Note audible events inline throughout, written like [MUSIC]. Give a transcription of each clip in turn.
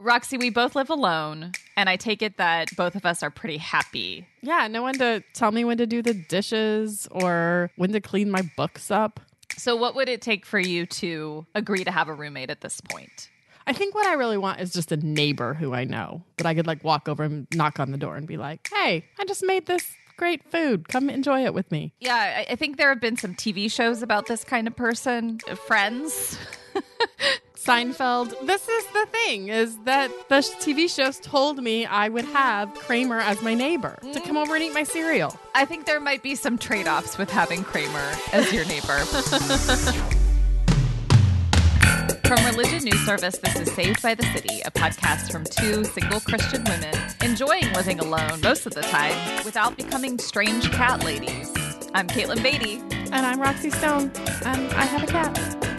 Roxy, we both live alone, and I take it that both of us are pretty happy. Yeah, no one to tell me when to do the dishes or when to clean my books up. So, what would it take for you to agree to have a roommate at this point? I think what I really want is just a neighbor who I know that I could like walk over and knock on the door and be like, hey, I just made this great food. Come enjoy it with me. Yeah, I, I think there have been some TV shows about this kind of person. Friends. [LAUGHS] Seinfeld. This is the thing is that the TV shows told me I would have Kramer as my neighbor to come over and eat my cereal. I think there might be some trade offs with having Kramer as your neighbor. [LAUGHS] From Religion News Service, this is Saved by the City, a podcast from two single Christian women enjoying living alone most of the time without becoming strange cat ladies. I'm Katelyn Beaty. And I'm Roxy Stone, and I have a cat.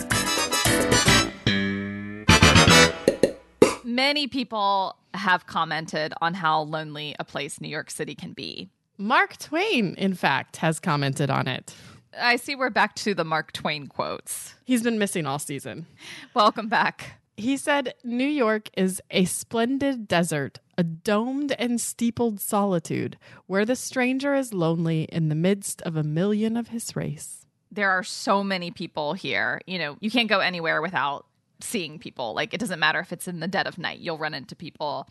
Many people have commented on how lonely a place New York City can be. Mark Twain, in fact, has commented on it. I see we're back to the Mark Twain quotes. He's been missing all season. Welcome back. He said, New York is a splendid desert, a domed and steepled solitude, where the stranger is lonely in the midst of a million of his race. There are so many people here. You know, you can't go anywhere without seeing people. Like it doesn't matter if it's in the dead of night, you'll run into people.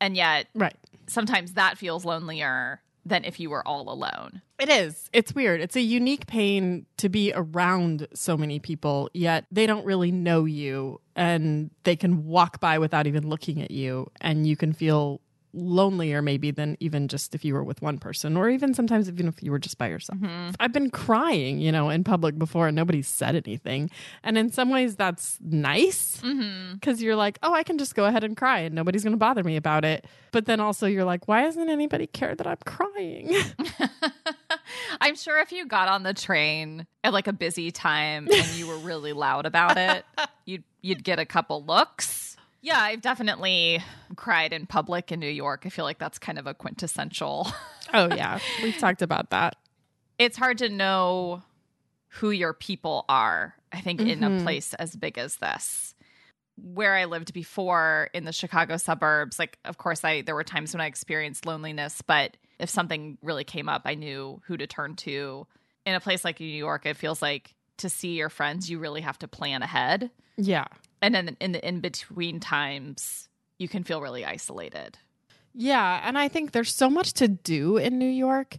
And yet, Right. sometimes that feels lonelier than if you were all alone. It is. It's weird. It's a unique pain to be around so many people, yet they don't really know you and they can walk by without even looking at you. And you can feel lonelier, maybe, than even just if you were with one person, or even sometimes even if you were just by yourself. Mm-hmm. I've been crying, you know, in public before and nobody said anything. And in some ways, that's nice mm-hmm. because you're like, oh, I can just go ahead and cry and nobody's going to bother me about it. But then also, you're like, why doesn't anybody care that I'm crying? [LAUGHS] [LAUGHS] I'm sure if you got on the train at like a busy time and you were really loud about it, [LAUGHS] you'd you'd get a couple looks. Yeah, I've definitely cried in public in New York. I feel like that's kind of a quintessential. [LAUGHS] oh, yeah. We've talked about that. It's hard to know who your people are, I think, in a mm-hmm. place as big as this. Where I lived before in the Chicago suburbs, like of course I there were times when I experienced loneliness, but if something really came up, I knew who to turn to. In a place like New York, it feels like to see your friends, you really have to plan ahead. Yeah. And then in the in between times, you can feel really isolated. Yeah. And I think there's so much to do in New York.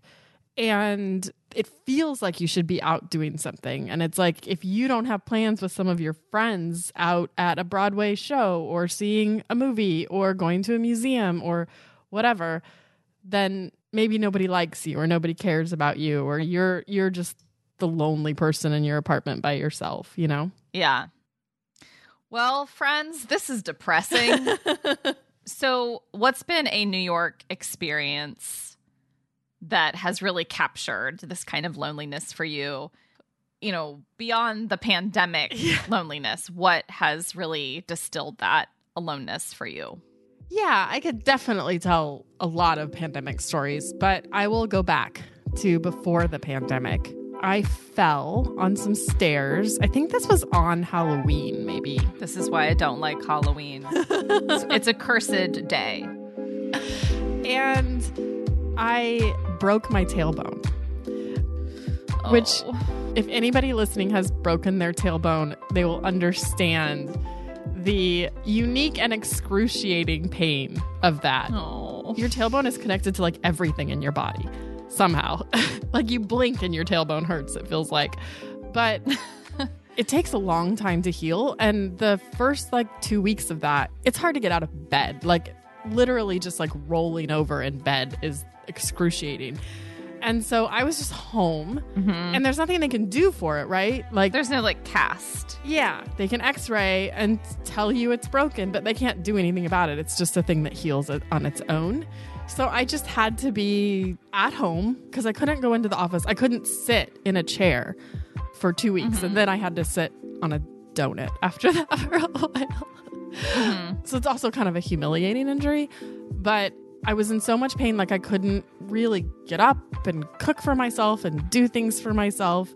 And it feels like you should be out doing something. And it's like if you don't have plans with some of your friends out at a Broadway show or seeing a movie or going to a museum or whatever, then maybe nobody likes you or nobody cares about you or you're you're just the lonely person in your apartment by yourself, you know? Yeah. Well, friends, this is depressing. [LAUGHS] so, what's been a New York experience that has really captured this kind of loneliness for you? You know, beyond the pandemic [LAUGHS] loneliness, what has really distilled that aloneness for you? Yeah, I could definitely tell a lot of pandemic stories, but I will go back to before the pandemic. I fell on some stairs. I think this was on Halloween, maybe. This is why I don't like Halloween. [LAUGHS] it's, a cursed day. And I broke my tailbone. Which, Oh. if anybody listening has broken their tailbone, they will understand the unique and excruciating pain of that. Oh. Your tailbone is connected to like everything in your body somehow. [LAUGHS] like you blink and your tailbone hurts, it feels like. But [LAUGHS] it takes a long time to heal. And the first like two weeks of that, it's hard to get out of bed. Like literally just like rolling over in bed is excruciating. And so I was just home mm-hmm. and there's nothing they can do for it, right? Like There's no like cast. yeah, they can x ray and tell you it's broken, but they can't do anything about it. It's just a thing that heals on its own. So I just had to be at home because I couldn't go into the office. I couldn't sit in a chair for two weeks. And mm-hmm. then I had to sit on a donut [LAUGHS] after that for a while. Mm-hmm. So it's also kind of a humiliating injury. But I was in so much pain, like I couldn't really get up and cook for myself and do things for myself.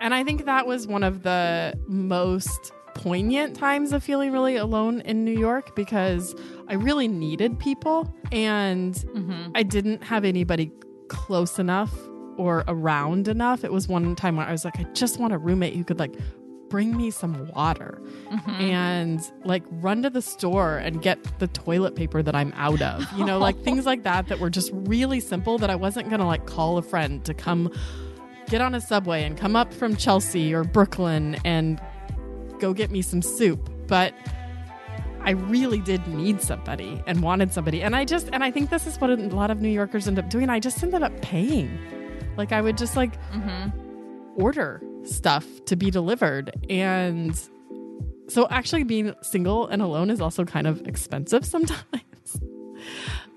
And I think that was one of the most poignant times of feeling really alone in New York because I really needed people and Mm-hmm. I didn't have anybody close enough or around enough. It was one time where I was like, I just want a roommate who could like bring me some water Mm-hmm. and like run to the store and get the toilet paper that I'm out of. You know, like things like that that were just really simple that I wasn't going to like call a friend to come get on a subway and come up from Chelsea or Brooklyn and go get me some soup. But I really did need somebody and wanted somebody. And I just, and I think this is what a lot of New Yorkers end up doing. I just ended up paying. Like I would just like order stuff to be delivered. And so actually being single and alone is also kind of expensive sometimes. [LAUGHS]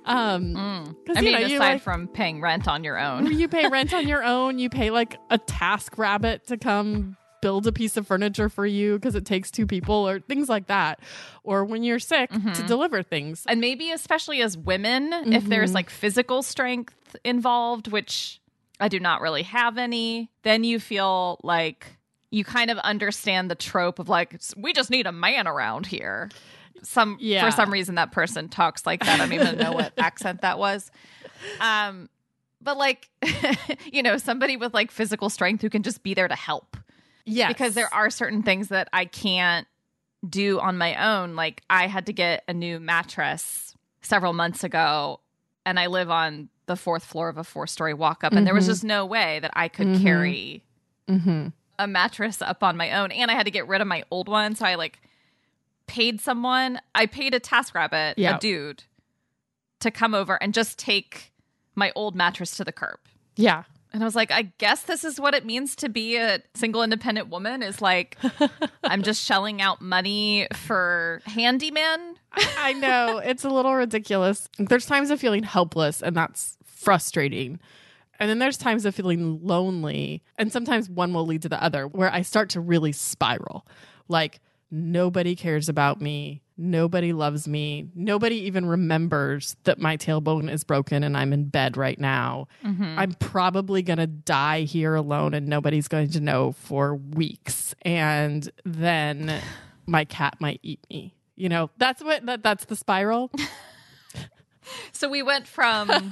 Um, because I mean, know, aside like, from paying rent on your own. you pay [LAUGHS] rent on your own. You pay like a task rabbit to come build a piece of furniture for you because it takes two people or things like that. Or when you're sick to deliver things. and maybe especially as women if there's like physical strength involved which i do not really have any then you feel like you kind of understand the trope of like we just need a man around here some Yeah. for some reason that person talks like that i don't even know what [LAUGHS] accent that was um but like [LAUGHS] you know somebody with like physical strength who can just be there to help Yeah. because there are certain things that I can't do on my own. Like I had to get a new mattress several months ago, and I live on the fourth floor of a four story walk up, and there was just no way that I could carry hmm a mattress up on my own. And I had to get rid of my old one. So I like paid someone, I paid a TaskRabbit, Yeah. a dude, to come over and just take my old mattress to the curb. Yeah. And I was like, I guess this is what it means to be a single independent woman is like [LAUGHS] I'm just shelling out money for handyman. I know. It's a little ridiculous. There's times of feeling helpless, and that's frustrating. And then there's times of feeling lonely. And sometimes one will lead to the other, where I start to really spiral. Like, nobody cares about me. Nobody loves me. Nobody even remembers that my tailbone is broken and I'm in bed right now. Mm-hmm. I'm probably going to die here alone and nobody's going to know for weeks. And then my cat might eat me. You know, that's what that, that's the spiral. [LAUGHS] So we went from [LAUGHS]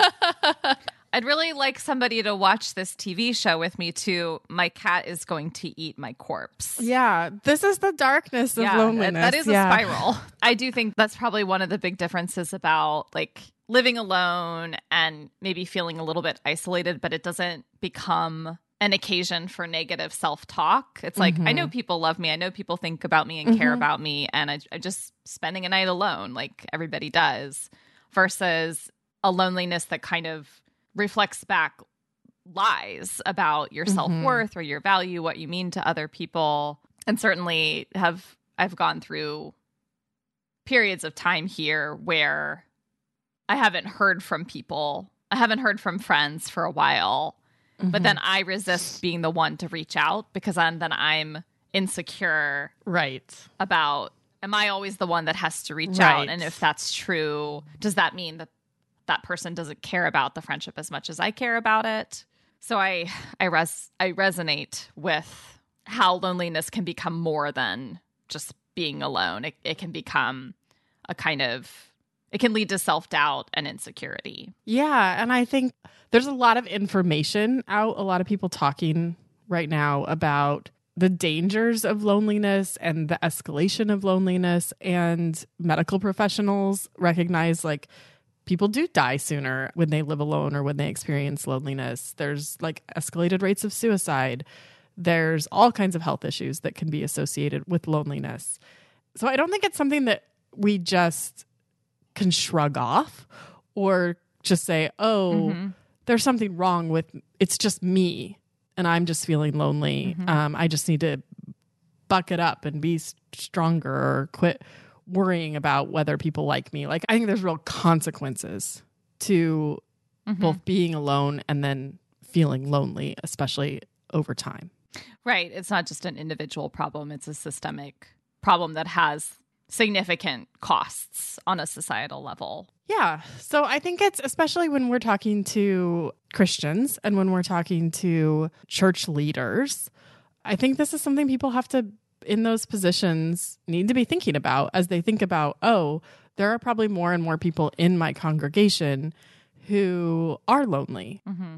I'd really like somebody to watch this TV show with me too. my cat is going to eat my corpse. Yeah, this is the darkness of that- loneliness. that is Yeah. a spiral. I do think that's probably one of the big differences about like living alone and maybe feeling a little bit isolated, but it doesn't become an occasion for negative self talk. It's like, I know mm-hmm. people love me. I know people think about me and care mm-hmm. about me. And I, I'm just spending a night alone like everybody does versus a loneliness that kind of reflects back lies about your mm-hmm. self-worth or your value what you mean to other people and certainly have i've gone through periods of time here where i haven't heard from people i haven't heard from friends for a while but mm-hmm. then i resist being the one to reach out because then, then i'm insecure Right. about am I always the one that has to reach Right. out? And if that's true, does that mean that that person doesn't care about the friendship as much as I care about it? So I I res I resonate with how loneliness can become more than just being alone. It it can become a kind of it can lead to self-doubt and insecurity. Yeah, and I think there's a lot of information out, a lot of people talking right now about the dangers of loneliness and the escalation of loneliness and medical professionals recognize like people do die sooner when they live alone or when they experience loneliness. There's like escalated rates of suicide. There's all kinds of health issues that can be associated with loneliness. So I don't think it's something that we just can shrug off or just say, oh, there's something wrong with it's just me and I'm just feeling lonely. Um, I just need to buck it up and be stronger or quit worrying about whether people like me. Like, I think there's real consequences to mm-hmm. both being alone and then feeling lonely, especially over time. Right. It's not just an individual problem, it's a systemic problem that has significant costs on a societal level. Yeah. So I think it's especially when we're talking to Christians and when we're talking to church leaders, I think this is something people have to in those positions need to be thinking about as they think about, oh, there are probably more and more people in my congregation who are lonely. Mm-hmm.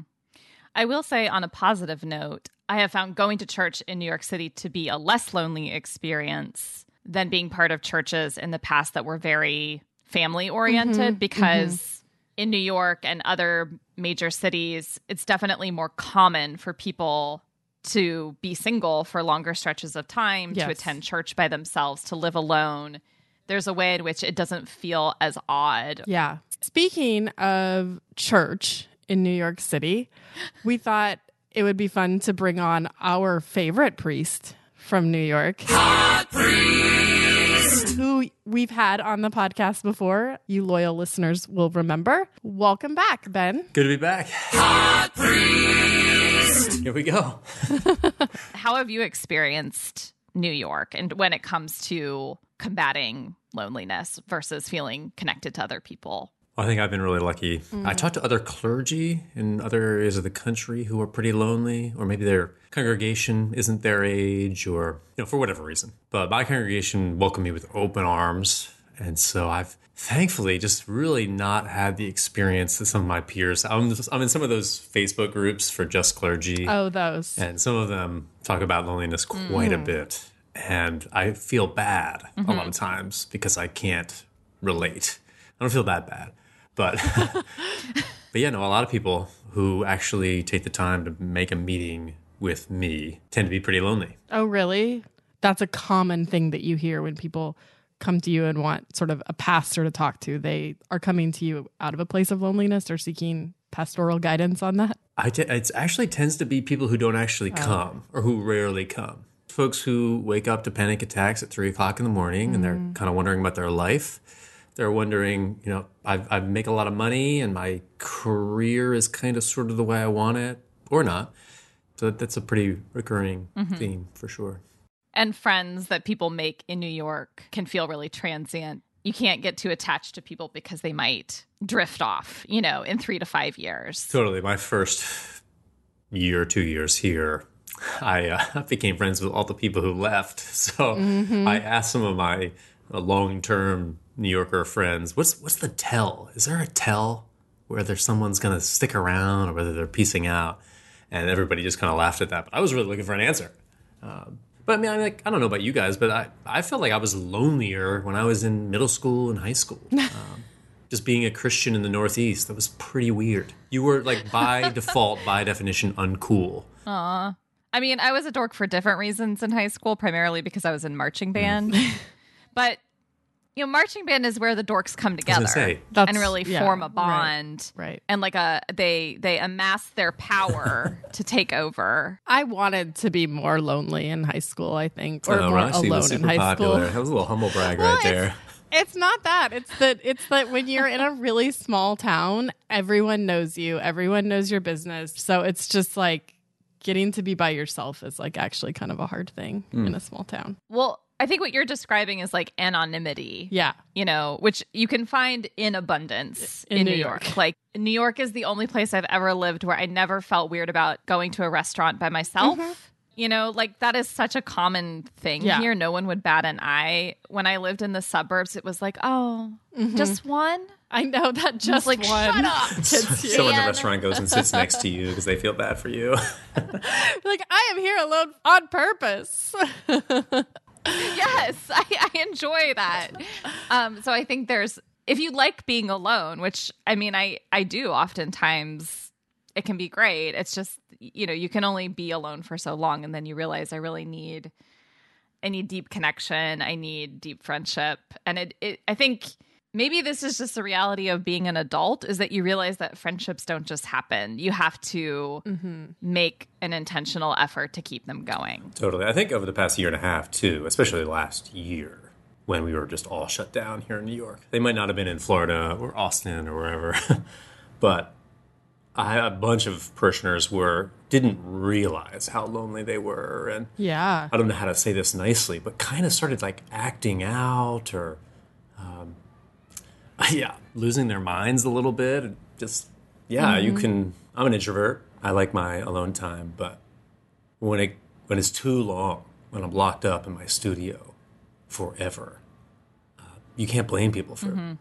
I will say, on a positive note, I have found going to church in New York City to be a less lonely experience than being part of churches in the past that were very family oriented Mhm, because in New York and other major cities, it's definitely more common for people to be single for longer stretches of time, to attend church by themselves, to live alone. There's a way in which it doesn't feel as odd. Yeah. Speaking of church in New York City, we thought it would be fun to bring on our favorite priest from New York. Hot priest! Who we've had on the podcast before. You loyal listeners will remember. Welcome back, Ben. Good to be back. Here we go. [LAUGHS] How have you experienced New York and when it comes to combating loneliness versus feeling connected to other people? I think I've been really lucky. I mm. talked to other clergy in other areas of the country who are pretty lonely, or maybe their congregation isn't their age, or you know, for whatever reason. But my congregation welcomed me with open arms, and so I've thankfully just really not had the experience that some of my peers. I'm, I'm in some of those Facebook groups for just clergy. Oh, those. And some of them talk about loneliness quite a mm. bit. And I feel bad a lot of mm-hmm. times because I can't relate. I don't feel that bad. But [LAUGHS] but yeah, no, a lot of people who actually take the time to make a meeting with me tend to be pretty lonely. Oh, really? That's a common thing that you hear when people come to you and want sort of a pastor to talk to. They are coming to you out of a place of loneliness or seeking pastoral guidance on that. I t- it actually tends to be people who don't actually oh. come or who rarely come. Folks who wake up to panic attacks at three o'clock in the morning and they're mm. kind of wondering about their life. They're wondering, you know, I, I make a lot of money and my career is kind of sort of the way I want it or not. So that's a pretty recurring mm-hmm. theme for sure. And friends that people make in New York can feel really transient. You can't get too attached to people because they might drift off, you know, in three to five years. Totally. My first year, two years here, I uh, [LAUGHS] became friends with all the people who left. [LAUGHS] So I asked some of my uh, long-term New Yorker friends, "What's what's the tell? Is there a tell whether someone's going to stick around or whether they're piecing out?" And everybody just kind of laughed at that. But I was really looking for an answer. Um, but I mean, I, like, I don't know about you guys, but I, I felt like I was lonelier when I was in middle school and high school. [LAUGHS] Um, just being a Christian in the Northeast, that was pretty weird. You were like by [LAUGHS] default, by definition, uncool. I mean, I was a dork for different reasons in high school, primarily because I was in marching band. [LAUGHS] but you know, marching band is where the dorks come together say, and really yeah, form a bond. right. And like a they they amass their power [LAUGHS] to take over. I wanted to be more lonely in high school, I think, or oh, more Roxy alone was in high popular. school. That was a little humble brag Well, right there. It's not that. It's that it's that when you're in a really small town, everyone knows you, everyone knows your business. So it's just like getting to be by yourself is like actually kind of a hard thing Hmm. in a small town. Well, I think what you're describing is like anonymity. Yeah. you know, which you can find in abundance In in, New New York. York. Like New York is the only place I've ever lived where I never felt weird about going to a restaurant by myself. Mm-hmm. You know, like that is such a common thing Yeah. here. No one would bat an eye. When I lived in the suburbs, it was like, oh, mm-hmm. just one. I know that just like, one. shut up. hits. Someone in the restaurant goes and sits next to you because they feel bad for you. [LAUGHS] like I am here alone on purpose. [LAUGHS] [LAUGHS] yes, I, I enjoy that. Um, so I think there's if you like being alone, which I mean, I I do oftentimes. It can be great. It's just you know you can only be alone for so long, and then you realize I really need I need deep connection. I need deep friendship, and it, it I think. Maybe this is just the reality of being an adult is that you realize that friendships don't just happen. You have to mm-hmm. make an intentional effort to keep them going. totally. I think over the past year and a half, too, especially last year when we were just all shut down here in New York. They might not have been in Florida or Austin or wherever, [LAUGHS] but I, a bunch of parishioners were didn't realize how lonely they were and yeah. I don't know how to say this nicely, but kind of started like acting out or, [LAUGHS] yeah, losing their minds a little bit. Just, yeah, you can. I'm an introvert. I like my alone time, but when it when it's too long, when I'm locked up in my studio forever. Uh, you can't blame people for mm-hmm.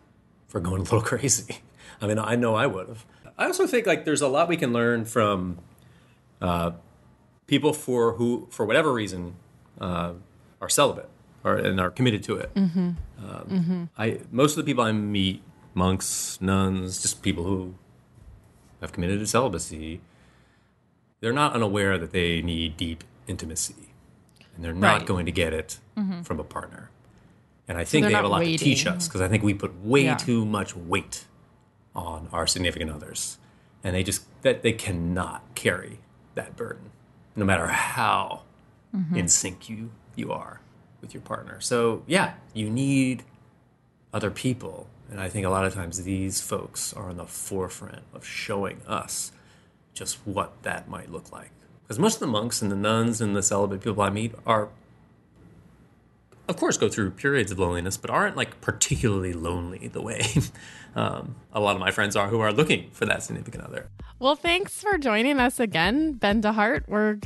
for going [LAUGHS] a little crazy. I mean, I know I would have. I also think like there's a lot we can learn from uh, people for who, for whatever reason, uh, are celibate or and are committed to it. Mm-hmm. Um, mm-hmm. I most of the people I meet, monks, nuns, just people who have committed to celibacy, they're not unaware that they need deep intimacy, and they're not right. going to get it mm-hmm. from a partner. And I think so they have a lot waiting. to teach us because I think we put way yeah. too much weight on our significant others, and they just that they cannot carry that burden, no matter how mm-hmm. in sync you you are with your partner. So yeah, you need other people, and I think a lot of times these folks are on the forefront of showing us just what that might look like. Because most of the monks and the nuns and the celibate people I meet are of course go through periods of loneliness but aren't like particularly lonely the way [LAUGHS] um, a lot of my friends are who are looking for that significant other well thanks for joining us again ben dehart we're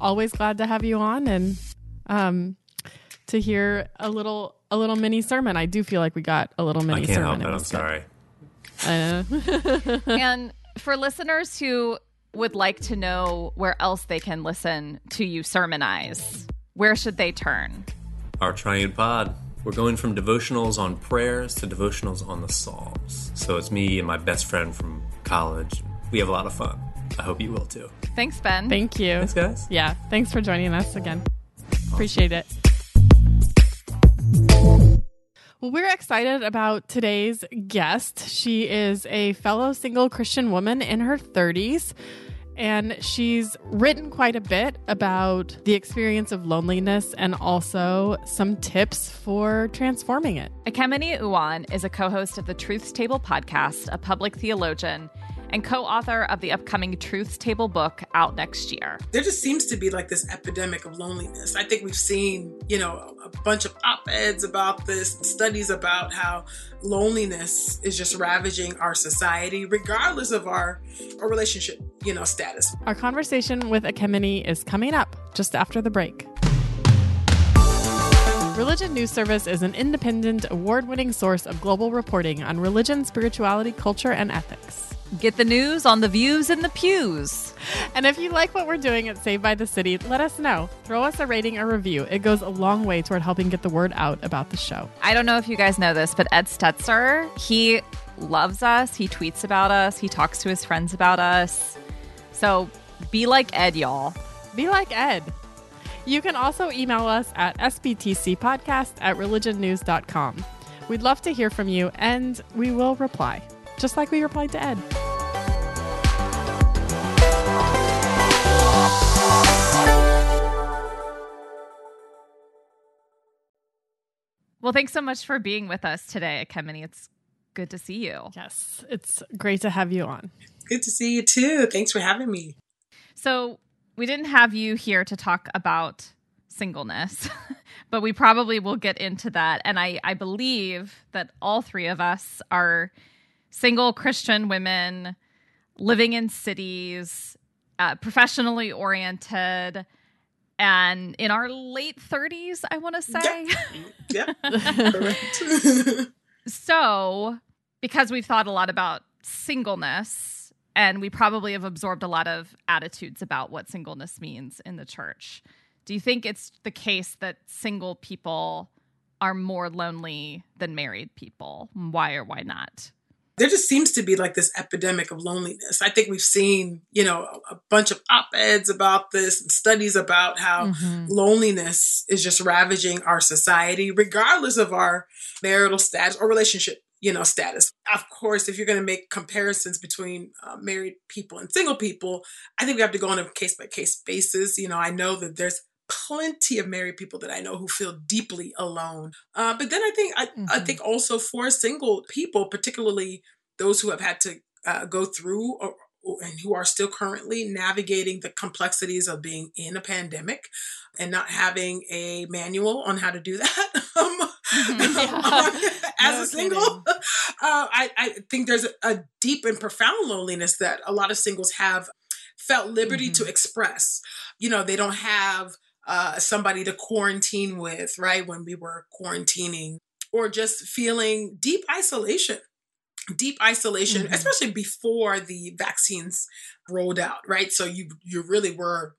always glad to have you on and um, to hear a little a little mini sermon i do feel like we got a little mini I can't sermon help it. i'm sorry [LAUGHS] and for listeners who would like to know where else they can listen to you sermonize where should they turn our Triune Pod. We're going from devotionals on prayers to devotionals on the Psalms. So it's me and my best friend from college. We have a lot of fun. I hope you will too. Thanks, Ben. Thank you. Thanks, guys. Yeah. Thanks for joining us again. Awesome. Appreciate it. Well, we're excited about today's guest. She is a fellow single Christian woman in her 30s and she's written quite a bit about the experience of loneliness and also some tips for transforming it. Ekemini Uwan is a co host of the Truths Table podcast, a public theologian and co author of the upcoming Truths Table book out next year. There just seems to be like this epidemic of loneliness. I think we've seen, you know, a bunch of op eds about this, studies about how loneliness is just ravaging our society, regardless of our, our relationship, you know, status. Our conversation with Ekemini is coming up just after the break. Religion News Service is an independent, award winning source of global reporting on religion, spirituality, culture, and ethics. Get the news on the views in the pews. And if you like what we're doing at Saved by the City, let us know. Throw us a rating or review. It goes a long way toward helping get the word out about the show. I don't know if you guys know this, but Ed Stetzer, he loves us. He tweets about us. He talks to his friends about us. So be like Ed, y'all. Be like Ed. You can also email us at sbtcpodcast at religionnews.com. We'd love to hear from you, and we will reply just like we replied to Ed. Well, thanks so much for being with us today, Ekemini. It's good to see you. Yes, it's great to have you on. Good to see you too. Thanks for having me. So, we didn't have you here to talk about singleness, [LAUGHS] but we probably will get into that. And I, I believe that all three of us are single Christian women living in cities, uh, professionally oriented, and in our late 30s, I want to say. Yeah. yeah. [LAUGHS] [LAUGHS] so, because we've thought a lot about singleness, and we probably have absorbed a lot of attitudes about what singleness means in the church. Do you think it's the case that single people are more lonely than married people? Why or why not? There just seems to be like this epidemic of loneliness. I think we've seen, you know, a bunch of op eds about this and studies about how mm-hmm. loneliness is just ravaging our society, regardless of our marital status or relationship, you know, status. Of course, if you're going to make comparisons between uh, married people and single people, I think we have to go on a case by case basis. You know, I know that there's plenty of married people that I know who feel deeply alone. Uh, but then I think I, mm-hmm. I, think also for single people, particularly those who have had to uh, go through or, and who are still currently navigating the complexities of being in a pandemic and not having a manual on how to do that [LAUGHS] um, mm-hmm. [LAUGHS] [LAUGHS] as no a single. Uh, I, I, think there's a, a, deep and profound loneliness that a lot of singles have felt liberty mm-hmm. to express. You know, they don't have uh, somebody to quarantine with, right? When we were quarantining, or just feeling deep isolation. Deep isolation, mm-hmm. especially before the vaccines rolled out, right? So you you really were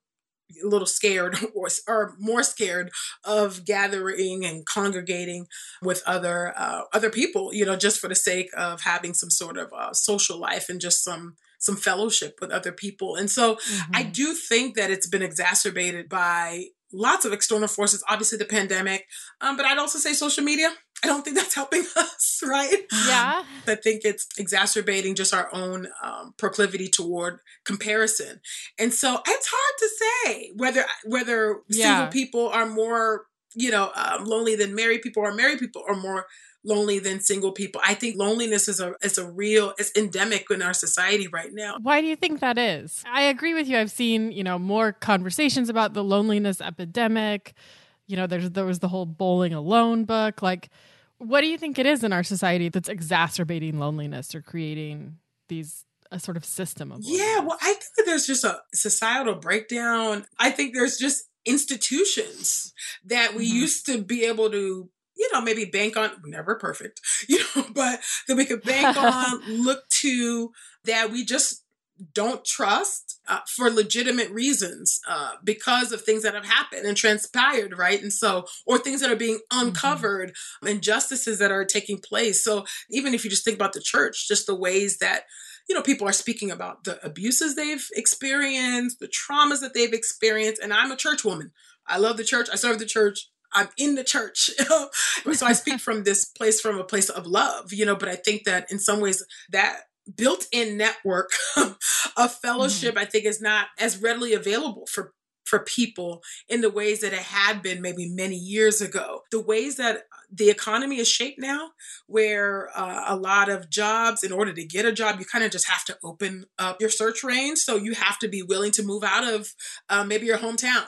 a little scared [LAUGHS] or, or more scared of gathering and congregating with other uh, other people you know just for the sake of having some sort of uh, social life and just some some fellowship with other people and so mm-hmm. i do think that it's been exacerbated by lots of external forces obviously the pandemic um, but i'd also say social media I don't think that's helping [LAUGHS] us, right? Yeah. I think it's exacerbating just our own um, proclivity toward comparison. And so it's hard to say whether whether yeah. single people are more, you know, um, lonely than married people or married people are more lonely than single people. I think loneliness is a is a real it's endemic in our society right now. Why do you think that is? I agree with you. I've seen, you know, more conversations about the loneliness epidemic. You know, there's there was the whole bowling alone book. Like what do you think it is in our society that's exacerbating loneliness or creating these a sort of system of loneliness? Yeah, well, I think that there's just a societal breakdown. I think there's just institutions that we mm-hmm. used to be able to you know, maybe bank on, never perfect, [LAUGHS] you know, but that we could bank [LAUGHS] on, look to, that we just don't trust uh, for legitimate reasons uh, because of things that have happened and transpired, right? And so, or things that are being mm-hmm. uncovered, mm-hmm. injustices that are taking place. So, even if you just think about the church, just the ways that you know people are speaking about the abuses they've experienced, the traumas that they've experienced. And I'm a church woman. I love the church. I serve the church. I'm in the church. [LAUGHS] so I speak from this place, from a place of love, you know, but I think that in some ways that built-in network [LAUGHS] of fellowship mm-hmm. i think is not as readily available for for people in the ways that it had been maybe many years ago. The ways that the economy is shaped now, where uh, a lot of jobs, in order to get a job, you kind of just have to open up your search range. So you have to be willing to move out of uh, maybe your hometown,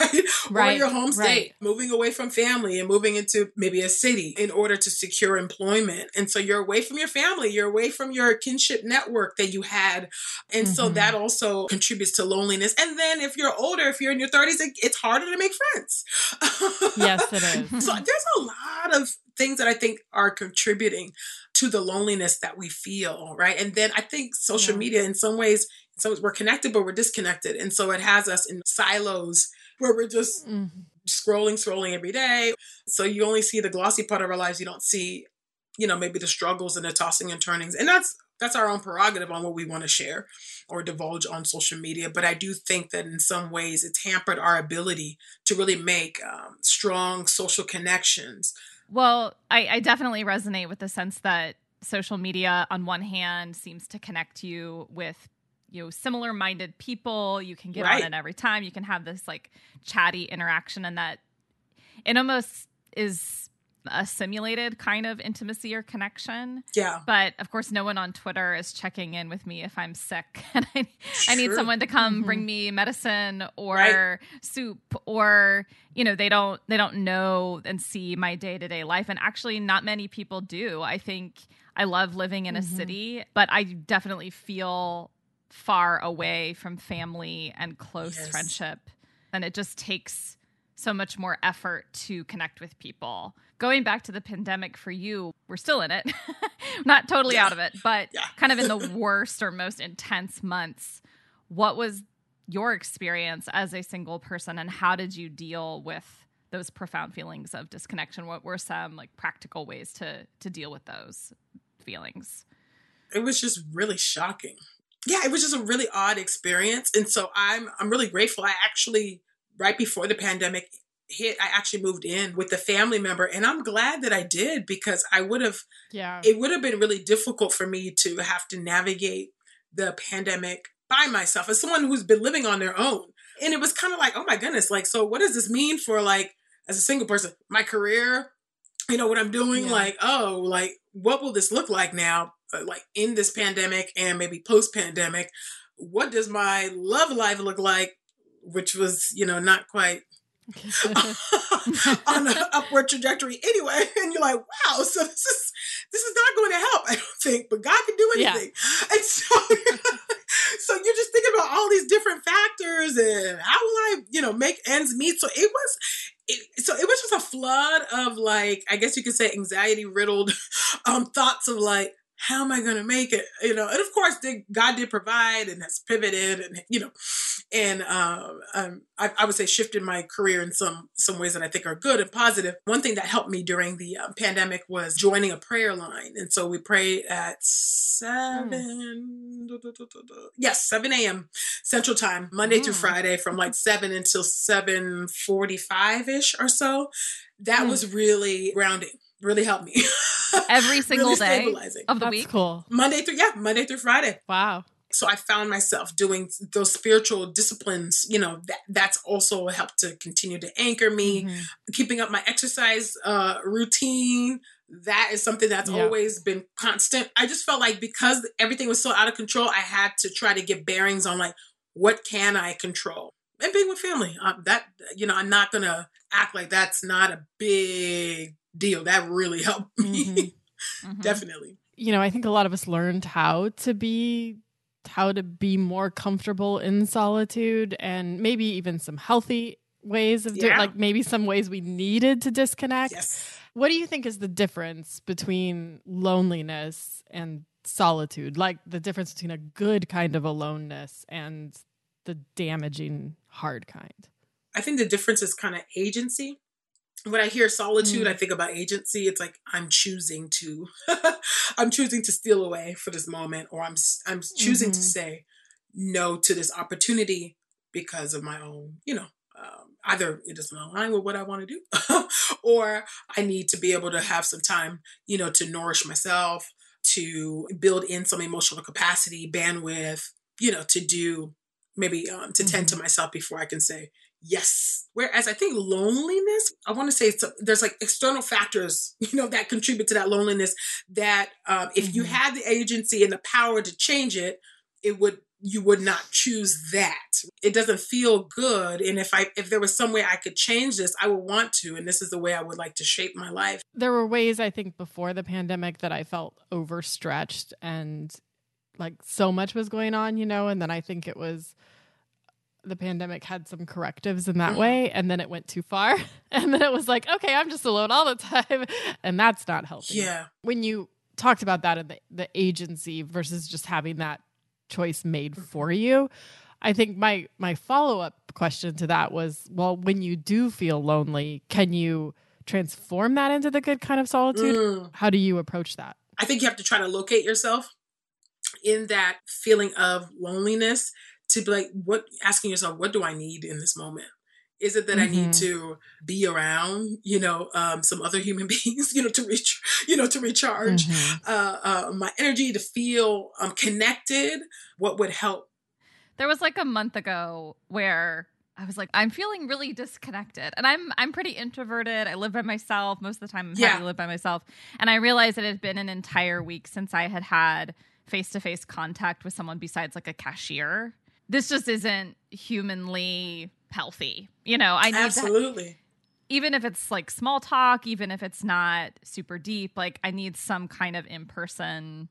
right? [LAUGHS] right? Or your home state, right. moving away from family and moving into maybe a city in order to secure employment. And so you're away from your family, you're away from your kinship network that you had. And mm-hmm. so that also contributes to loneliness. And then if you're older, if you're in your 30s, it's harder to make friends. [LAUGHS] yes, it is. so there's a lot of things that I think are contributing to the loneliness that we feel, right? And then I think social yeah. media, in some ways, so we're connected, but we're disconnected. And so it has us in silos where we're just mm-hmm. scrolling, scrolling every day. So you only see the glossy part of our lives. You don't see, you know, maybe the struggles and the tossing and turnings. And that's that's our own prerogative on what we want to share or divulge on social media. But I do think that in some ways it's hampered our ability to really make um, strong social connections. Well, I, I definitely resonate with the sense that social media, on one hand, seems to connect you with you know similar minded people you can get right. on it every time you can have this like chatty interaction and that it almost is a simulated kind of intimacy or connection. Yeah. But of course, no one on Twitter is checking in with me if I'm sick [LAUGHS] and I, I need someone to come mm-hmm. bring me medicine or right. soup or you know they don't they don't know and see my day to day life and actually not many people do. I think I love living in a mm-hmm. city, but I definitely feel far away from family and close yes. friendship, and it just takes so much more effort to connect with people. Going back to the pandemic for you, we're still in it. [LAUGHS] Not totally yeah. out of it, but yeah. kind of in the [LAUGHS] worst or most intense months. What was your experience as a single person and how did you deal with those profound feelings of disconnection? What were some like practical ways to to deal with those feelings? It was just really shocking. Yeah, it was just a really odd experience. And so I'm I'm really grateful. I actually right before the pandemic hit, I actually moved in with a family member. And I'm glad that I did because I would have, yeah, it would have been really difficult for me to have to navigate the pandemic by myself as someone who's been living on their own. And it was kind of like, oh my goodness, like, so what does this mean for like, as a single person, my career, you know, what I'm doing? Yeah. Like, oh, like, what will this look like now? Uh, like in this pandemic and maybe post pandemic, what does my love life look like which was, you know, not quite [LAUGHS] on an upward trajectory anyway. [LAUGHS] And you're like, wow, so this is this is not going to help, [LAUGHS] I don't think, but God can do anything. Yeah. And so so you're just thinking about all these different factors and how will I, you know, make ends meet? So it was it, so it was just a flood of like, I guess you could say anxiety riddled um thoughts of like, how am I going to make it? You know, and of course, God did provide and has pivoted, and you know, and uh, um, I, I, would say shifted my career in some some ways that I think are good and positive. One thing that helped me during the uh, pandemic was joining a prayer line, and so we prayed at seven, mm. yes, seven a.m. Central Time, Monday mm. through Friday, from like seven until seven forty-five ish or so. That mm. was really grounding really helped me. [LAUGHS] Every single really day of the That's week. Cool. Monday through yeah, Monday through Friday. Wow. So I found myself doing those spiritual disciplines, you know, that that's also helped to continue to anchor me, mm-hmm. keeping up my exercise uh routine. That is something that's yeah. always been constant. I just felt like because everything was so out of control, I had to try to get bearings on like what can I control and being with family. Uh, that you know, I'm not gonna act like that's not a big deal. That really [LAUGHS] helped me. Mm-hmm. mm-hmm. Definitely. You know, I think a lot of us learned how to be how to be more comfortable in solitude and maybe even some healthy ways of doing like maybe some ways we needed to disconnect. Yes. What do you think is the difference between loneliness and solitude? Like the difference between a good kind of aloneness and the damaging hard kind? I think the difference is kind of agency when I hear solitude, mm. I think about agency. It's like I'm choosing to, [LAUGHS] I'm choosing to steal away for this moment, or I'm I'm choosing mm-hmm. to say no to this opportunity because of my own, you know, um, either it doesn't align with what I want to do, [LAUGHS] or I need to be able to have some time, you know, to nourish myself, to build in some emotional capacity, bandwidth, you know, to do maybe um, to mm-hmm. tend to mm-hmm. myself before I can say, Yes. Whereas I think loneliness, I want to say a, there's like external factors, [LAUGHS] you know, that contribute to that loneliness. That um, if mm-hmm. you had the agency and the power to change it, it would you would not choose that. It doesn't feel good. And if I if there was some way I could change this, I would want to. And this is the way I would like to shape my life. There were ways I think before the pandemic that I felt overstretched and like so much was going on, you know, and then I think it was the pandemic had some correctives in that mm-hmm. way and then it went too far [LAUGHS] and then it was like okay i'm just alone all the time [LAUGHS] and that's not healthy yeah when you talked about that in the, the agency versus just having that choice made mm-hmm. for you i think my my follow-up question to that was well when you do feel lonely can you transform that into the good kind of solitude mm. how do you approach that i think you have to try to locate yourself in that feeling of loneliness to be like, what, asking yourself, what do I need in this moment? Is it that mm-hmm. I need mm-hmm. to be around, you know, um, some other human [LAUGHS] beings, you know, to reach, you know, to recharge mm-hmm. uh, uh, my energy, to feel um, connected? What would help? There was like a month ago where I was like, I'm feeling really disconnected, and I'm I'm pretty introverted. I live by myself most of the time. I'm yeah. happy to live by myself, and I realized it had been an entire week since I had had face to face contact with someone besides like a cashier this just isn't humanly healthy. You know, I need absolutely. To, even if it's like small talk, even if it's not super deep, like I need some kind of in person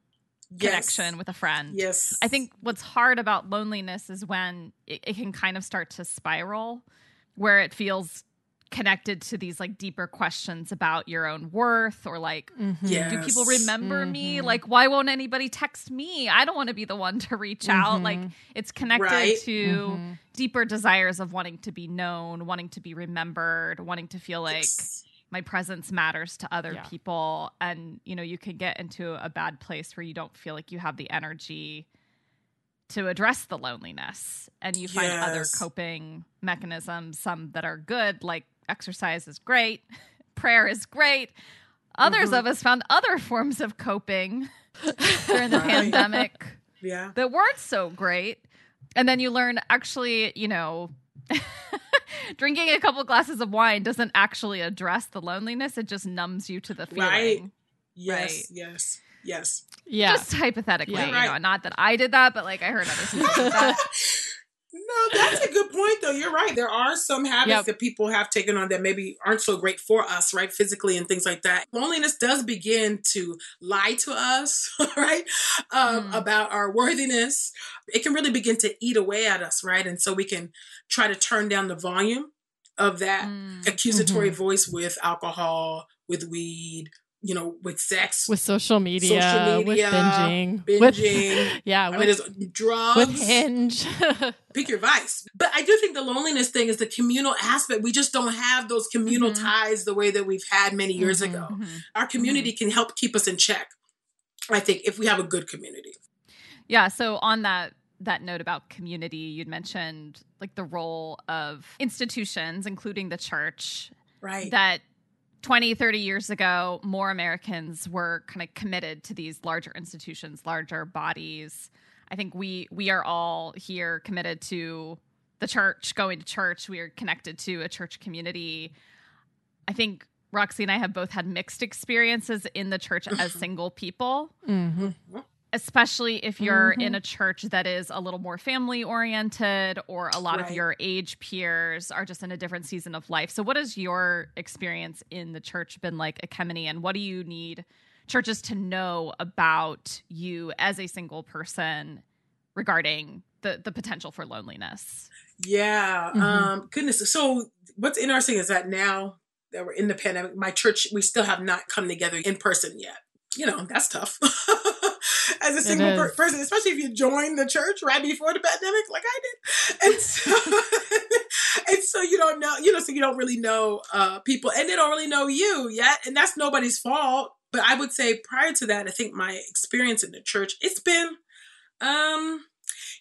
yes. connection with a friend. Yes. I think what's hard about loneliness is when it, it can kind of start to spiral where it feels connected to these like deeper questions about your own worth or like mm-hmm. yes. do people remember mm-hmm. me like why won't anybody text me i don't want to be the one to reach mm-hmm. out like it's connected right? to mm-hmm. deeper desires of wanting to be known wanting to be remembered wanting to feel like yes. my presence matters to other yeah. people and you know you can get into a bad place where you don't feel like you have the energy to address the loneliness and you find yes. other coping mechanisms some that are good like exercise is great, [LAUGHS] prayer is great. Others mm-hmm. of us found other forms of coping [LAUGHS] during the pandemic [LAUGHS] yeah. that weren't so great. And then you learn actually, you know, drinking a couple glasses of wine doesn't actually address the loneliness, it just numbs you to the feeling. Right. Yes, right. yes, yes. Yeah. Just hypothetically, yeah, right. you know, not that I did that, but like I heard others do that. No, that's a good point, though. You're right. There are some habits yep. that people have taken on that maybe aren't so great for us, right? Physically and things like that. Loneliness does begin to lie to us, [LAUGHS] right? Um, mm. About our worthiness. It can really begin to eat away at us, right? And so we can try to turn down the volume of that mm. accusatory mm-hmm. voice with alcohol, with weed, you know, with sex, with social media, social media with binging, binging. [LAUGHS] With, yeah, I with, mean, there's drugs, with Hinge. [LAUGHS] pick your vice. But I do think the loneliness thing is the communal aspect. We just don't have those communal mm-hmm. ties the way that we've had many years mm-hmm, ago. Mm-hmm. Our community mm-hmm. can help keep us in check. I think if we have a good community. Yeah. So on that that note about community, you'd mentioned like the role of institutions, including the church, right? That 20, 30 years ago, more Americans were kind of committed to these larger institutions, larger bodies. I think we we are all here committed to the church, going to church. We are connected to a church community. I think Roxy and I have both had mixed experiences in the church as [LAUGHS] single people. Mm-hmm especially if you're mm-hmm. in a church that is a little more family oriented or a lot right. of your age peers are just in a different season of life. So what has your experience in the church been like Ekemini and what do you need churches to know about you as a single person regarding the the potential for loneliness? Yeah. Mm-hmm. Um goodness. So what's interesting is that now that we're in the pandemic, my church we still have not come together in person yet. You know, that's tough. [LAUGHS] [LAUGHS] as a single per- person, especially if you join the church right before the pandemic, like I did. And so, [LAUGHS] and so you don't know, you know, so you don't really know uh, people, and they don't really know you yet, and that's nobody's fault. But I would say prior to that, I think my experience in the church, it's been, um,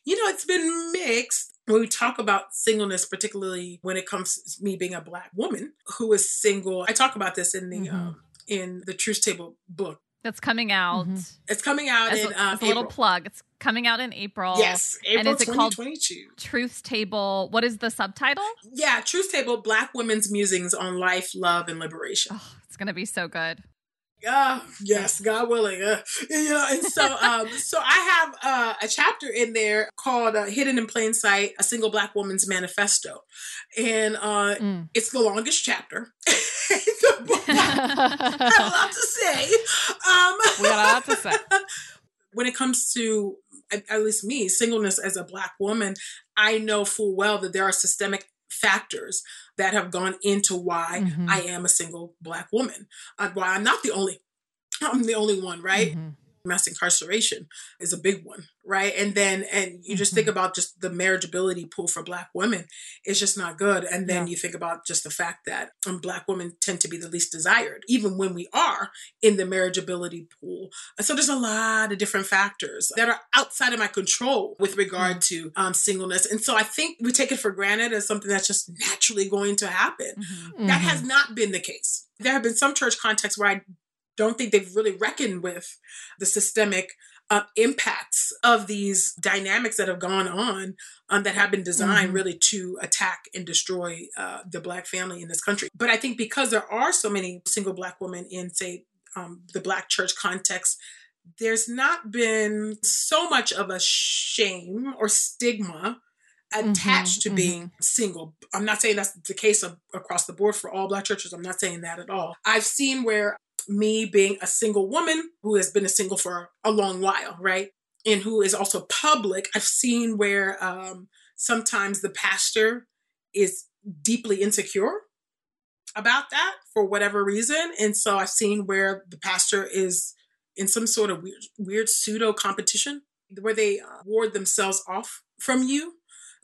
you know, it's been mixed when we talk about singleness, particularly when it comes to me being a black woman who is single. I talk about this in the mm-hmm. um, in the Truth's Table book that's coming out. Mm-hmm. It's coming out as in a, um, a little plug. It's coming out in April. Yes, April and is 2022. It called Truth's Table. What is the subtitle? Yeah, Truth's Table: Black Women's Musings on Life, Love, and Liberation. Oh, it's gonna be so good. Uh, yes, God willing. Uh, you know, and so [LAUGHS] um, so I have uh, a chapter in there called uh, "Hidden in Plain Sight: A Single Black Woman's Manifesto," and uh, mm. it's the longest chapter. [LAUGHS] I have a lot to say. Um, we got a lot to say. [LAUGHS] when it comes to at least me, singleness as a black woman, I know full well that there are systemic factors that have gone into why mm-hmm. I am a single black woman. Uh, why I'm not the only I'm the only one, right? Mm-hmm mass incarceration is a big one right and then and you just mm-hmm. think about just the marriageability pool for black women it's just not good and then yeah. you think about just the fact that um, black women tend to be the least desired even when we are in the marriageability pool and so there's a lot of different factors that are outside of my control with regard mm-hmm. to um, singleness and so i think we take it for granted as something that's just naturally going to happen mm-hmm. that has mm-hmm. not been the case there have been some church contexts where I don't think they've really reckoned with the systemic uh, impacts of these dynamics that have gone on um, that have been designed mm-hmm. really to attack and destroy uh, the black family in this country. But I think because there are so many single black women in, say, um, the black church context, there's not been so much of a shame or stigma attached mm-hmm, to being mm-hmm. single. I'm not saying that's the case of, across the board for all black churches. I'm not saying that at all. I've seen where me being a single woman who has been a single for a long while, right? And who is also public, I've seen where um, sometimes the pastor is deeply insecure about that for whatever reason. And so I've seen where the pastor is in some sort of weird, weird pseudo competition where they uh, ward themselves off from you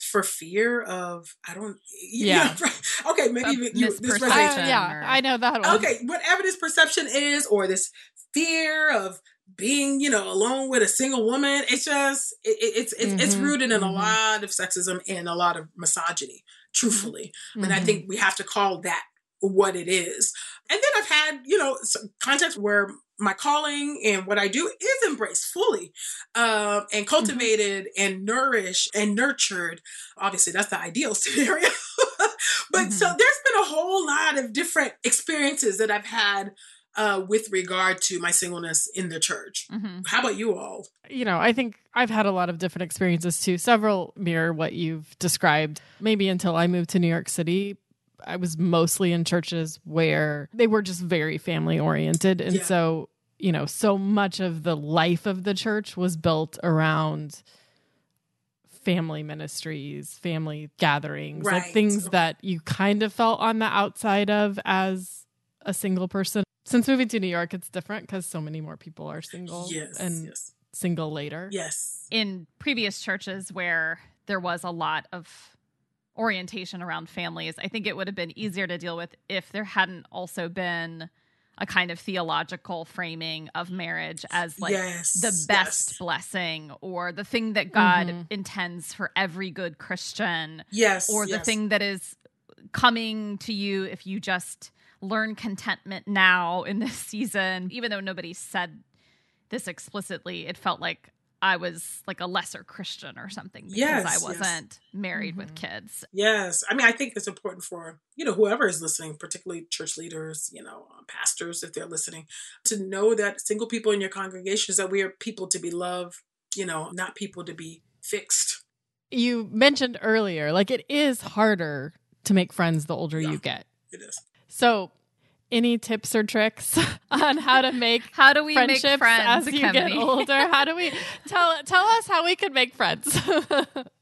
for fear of I don't [LAUGHS] yeah, yeah okay maybe you, this uh, yeah I know that one. okay whatever this perception is or this fear of being you know alone with a single woman it's just it, it's it's, mm-hmm. it's rooted in mm-hmm. a lot of sexism and a lot of misogyny truthfully mm-hmm. and I think we have to call that what it is and then I've had you know contexts where my calling and what I do is embraced fully uh, and mm-hmm. cultivated mm-hmm. and nourished and nurtured. Obviously, that's the ideal [LAUGHS] scenario. but mm-hmm. so there's been a whole lot of different experiences that I've had uh, with regard to my singleness in the church. Mm-hmm. How about you all? You know, I think I've had a lot of different experiences too. Several mirror what you've described. Maybe until I moved to New York City, I was mostly in churches where they were just very family oriented. And Yeah. so, you know, so much of the life of the church was built around family ministries, family gatherings, like things Okay. that you kind of felt on the outside of as a single person. Since moving to New York, it's different because so many more people are single Yes. and yes. single later. Yes. in previous churches where there was a lot of orientation around families, I think it would have been easier to deal with if there hadn't also been a kind of theological framing of marriage as like yes. the best Yes. blessing or the thing that God Mhm. intends for every good Christian Yes. or the yes. thing that is coming to you if you just learn contentment now in this [LAUGHS] season. Even though nobody said this explicitly, it felt like I was like a lesser Christian or something because Yes, I wasn't married with Mhm. kids. Yes. I mean, I think it's important for, you know, whoever is listening, particularly church leaders, you know, um, pastors, if they're listening, to know that single people in your congregations, that we are people to be loved, you know, not people to be fixed. You mentioned earlier, like it is harder to make friends the older Yeah. you get. It is. So, any tips or tricks [LAUGHS] on how to make [LAUGHS] How do we make friends, as you get older? How do we [LAUGHS] tell tell us how we can make friends?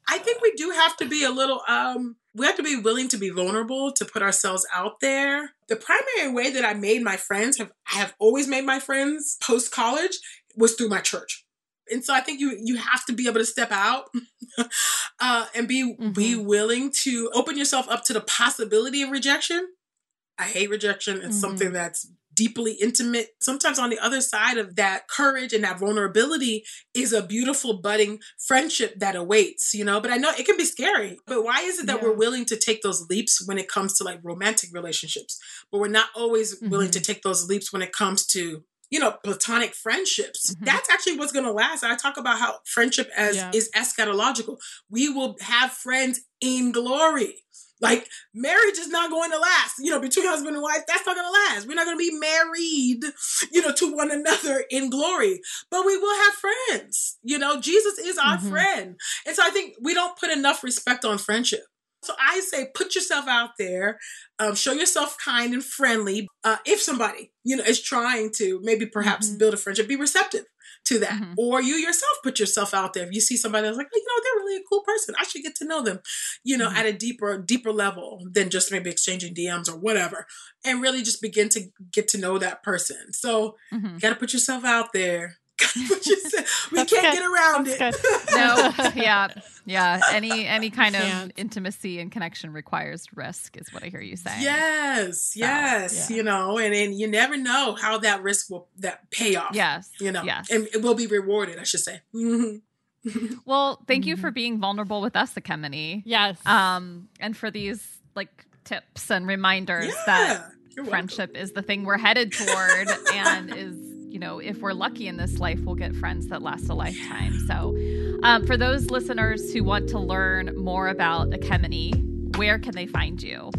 I think we do have to be a little um we have to be willing to be vulnerable to put ourselves out there. The primary way that I made my friends have I have always made my friends post college was through my church. And so I think you you have to be able to step out uh, and be be willing to open yourself up to the possibility of rejection. I hate rejection. It's Mhm. something that's deeply intimate. Sometimes on the other side of that courage and that vulnerability is a beautiful budding friendship that awaits, you know. But I know it can be scary. But why is it that Yeah. we're willing to take those leaps when it comes to like romantic relationships, but we're not always willing to take those leaps when it comes to you know platonic friendships Mhm. that's actually what's going to last i talk about how friendship as Yeah. is eschatological we will have friends in glory like marriage is not going to last. You know between husband and wife that's not going to last. We're not going to be married you know to one another in glory. But we will have friends. You know jesus is our Mhm. friend. And so i think we don't put enough respect on friendship. So i say put yourself out there um, show yourself kind and friendly uh, if somebody you know is trying to maybe perhaps Mhm. build a friendship be receptive to that Mhm. or you yourself put yourself out there if you see somebody that's like oh, you know they're really a cool person i should get to know them you know Mhm. at a deeper deeper level than just maybe exchanging dms or whatever and really just begin to get to know that person so Mhm. you gotta put yourself out there Gotta put yourself- we That's can't good. get around That's it [LAUGHS] no, yeah, yeah. Any any kind of Can't. intimacy and connection requires risk, is what I hear you saying. yes yes yeah. you know and, and you never know how that risk will that pay off Yes. you know Yes. and it will be rewarded i should say Mhm. [LAUGHS] Well, thank you for being vulnerable with us, Ekemini. yes. Um, and for these like tips and reminders yeah that You're welcome. friendship is the thing we're headed toward and is you know if we're lucky in this life we'll get friends that last a lifetime so um, for those listeners who want to learn more about Ekemini, where can they find you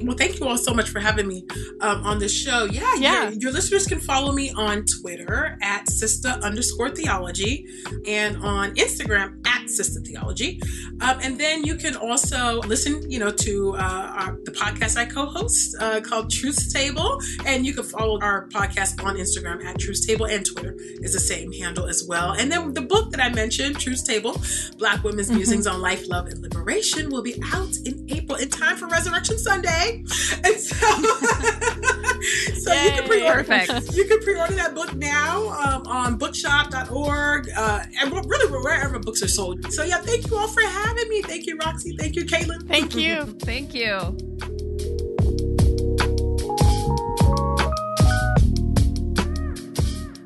Well, thank you all so much for having me um, on the show. Yeah, Yeah. Your, your listeners can follow me on Twitter at Sister underscore Theology and on Instagram at Sister Theology. Um, and then you can also listen, you know, to uh, our, the podcast I co-host uh, called Truth's Table, and you can follow our podcast on Instagram at Truth's Table and Twitter is the same handle as well. And then the book that I mentioned, Truth's Table, Black Women's Mhm. Musings on Life, Love, and Liberation, will be out in April in time for Resurrection Sunday. [LAUGHS] And so, [LAUGHS] so you can pre-order. Perfect. You can pre-order that book now um, on bookshop.org uh, and really wherever books are sold. So yeah, thank you all for having me. Thank you, Roxy. Thank you, Katelyn. Thank [LAUGHS] you. thank you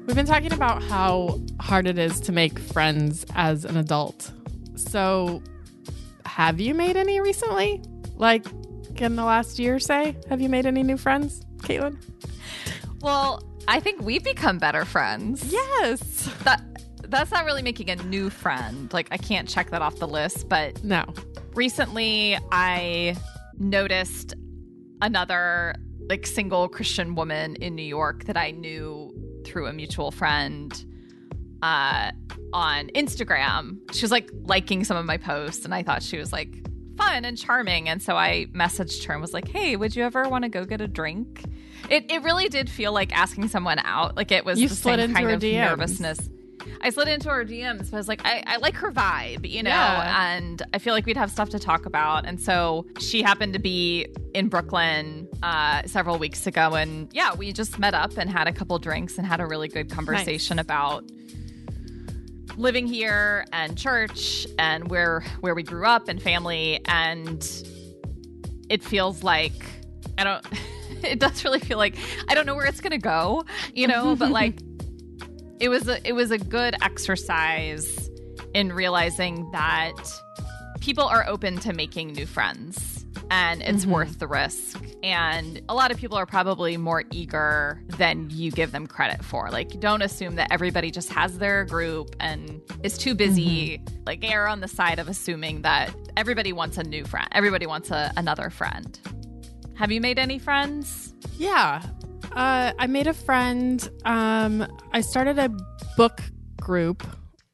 We've been talking about how hard it is to make friends as an adult. So, have you made any recently? Like in the last year, say? Have you made any new friends, Katelyn? well i think we've become better friends Yes. that that's not really making a new friend like i can't check that off the list but No. recently I noticed another like single Christian woman in New York that I knew through a mutual friend uh, on Instagram. She was like liking some of my posts, and I thought she was like fun and charming. And so I messaged her and was like, "Hey, would you ever want to go get a drink?" It it really did feel like asking someone out. Like it was You the slid same into kind of DMs. nervousness. I slid into her DMs, I was like, I, I like her vibe, you know, Yeah. and I feel like we'd have stuff to talk about. And so she happened to be in Brooklyn uh, several weeks ago, and yeah, we just met up and had a couple drinks and had a really good conversation about living here and church and where where we grew up and family and it feels like I don't [LAUGHS] it does really feel like I don't know where it's going to go, you know, but [LAUGHS] like it was a it was a good exercise in realizing that people are open to making new friends and it's mm-hmm. worth the risk. And a lot of people are probably more eager than you give them credit for. Like, don't assume that everybody just has their group and is too busy. Mm-hmm. Like, err on the side of assuming that everybody wants a new friend, everybody wants a, another friend. Have you made any friends? Yeah. Uh, I made a friend. Um, I started a book group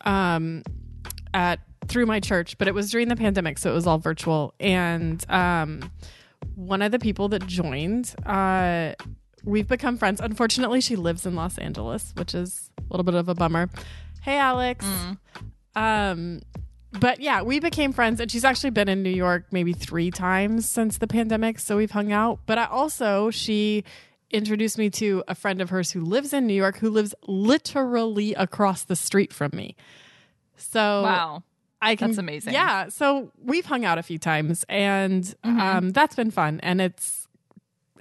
um, at through my church, but it was during the pandemic, so it was all virtual. And um, one of the people that joined, uh, we've become friends. Unfortunately, she lives in Los Angeles, which is a little bit of a bummer. Hey, Alex. Um, but yeah, we became friends, and she's actually been in New York maybe three times since the pandemic, so we've hung out. But I also she introduced me to a friend of hers who lives in New York, who lives literally across the street from me. So Wow. I can, That's amazing. Yeah, so we've hung out a few times, and Mm-hmm. um, that's been fun, and it's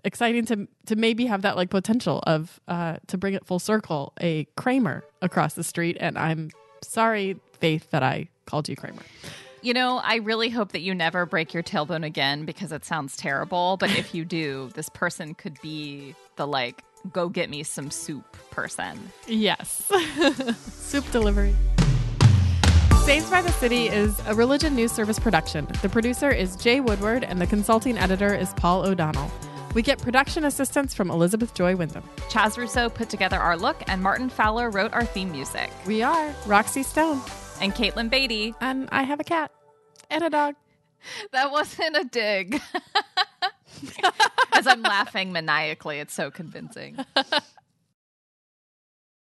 exciting to to maybe have that like potential of uh, to bring it full circle. A Kramer across the street, and I'm sorry, Faith, that I called you Kramer. You know, I really hope that you never break your tailbone again because it sounds terrible. But if you do, this person could be the like, go get me some soup person. Yes. [LAUGHS] Soup delivery. Saints by the City is a religion news service production. The producer is Jay Woodward, and the consulting editor is Paul O'Donnell. We get production assistance from Elizabeth Joy Wyndham. Chaz Rousseau put together our look, and Martin Fowler wrote our theme music. We are Roxy Stone, And Katelyn Beaty. and I have a cat and a dog. That wasn't a dig. [LAUGHS] As I'm laughing maniacally, it's so convincing. [LAUGHS]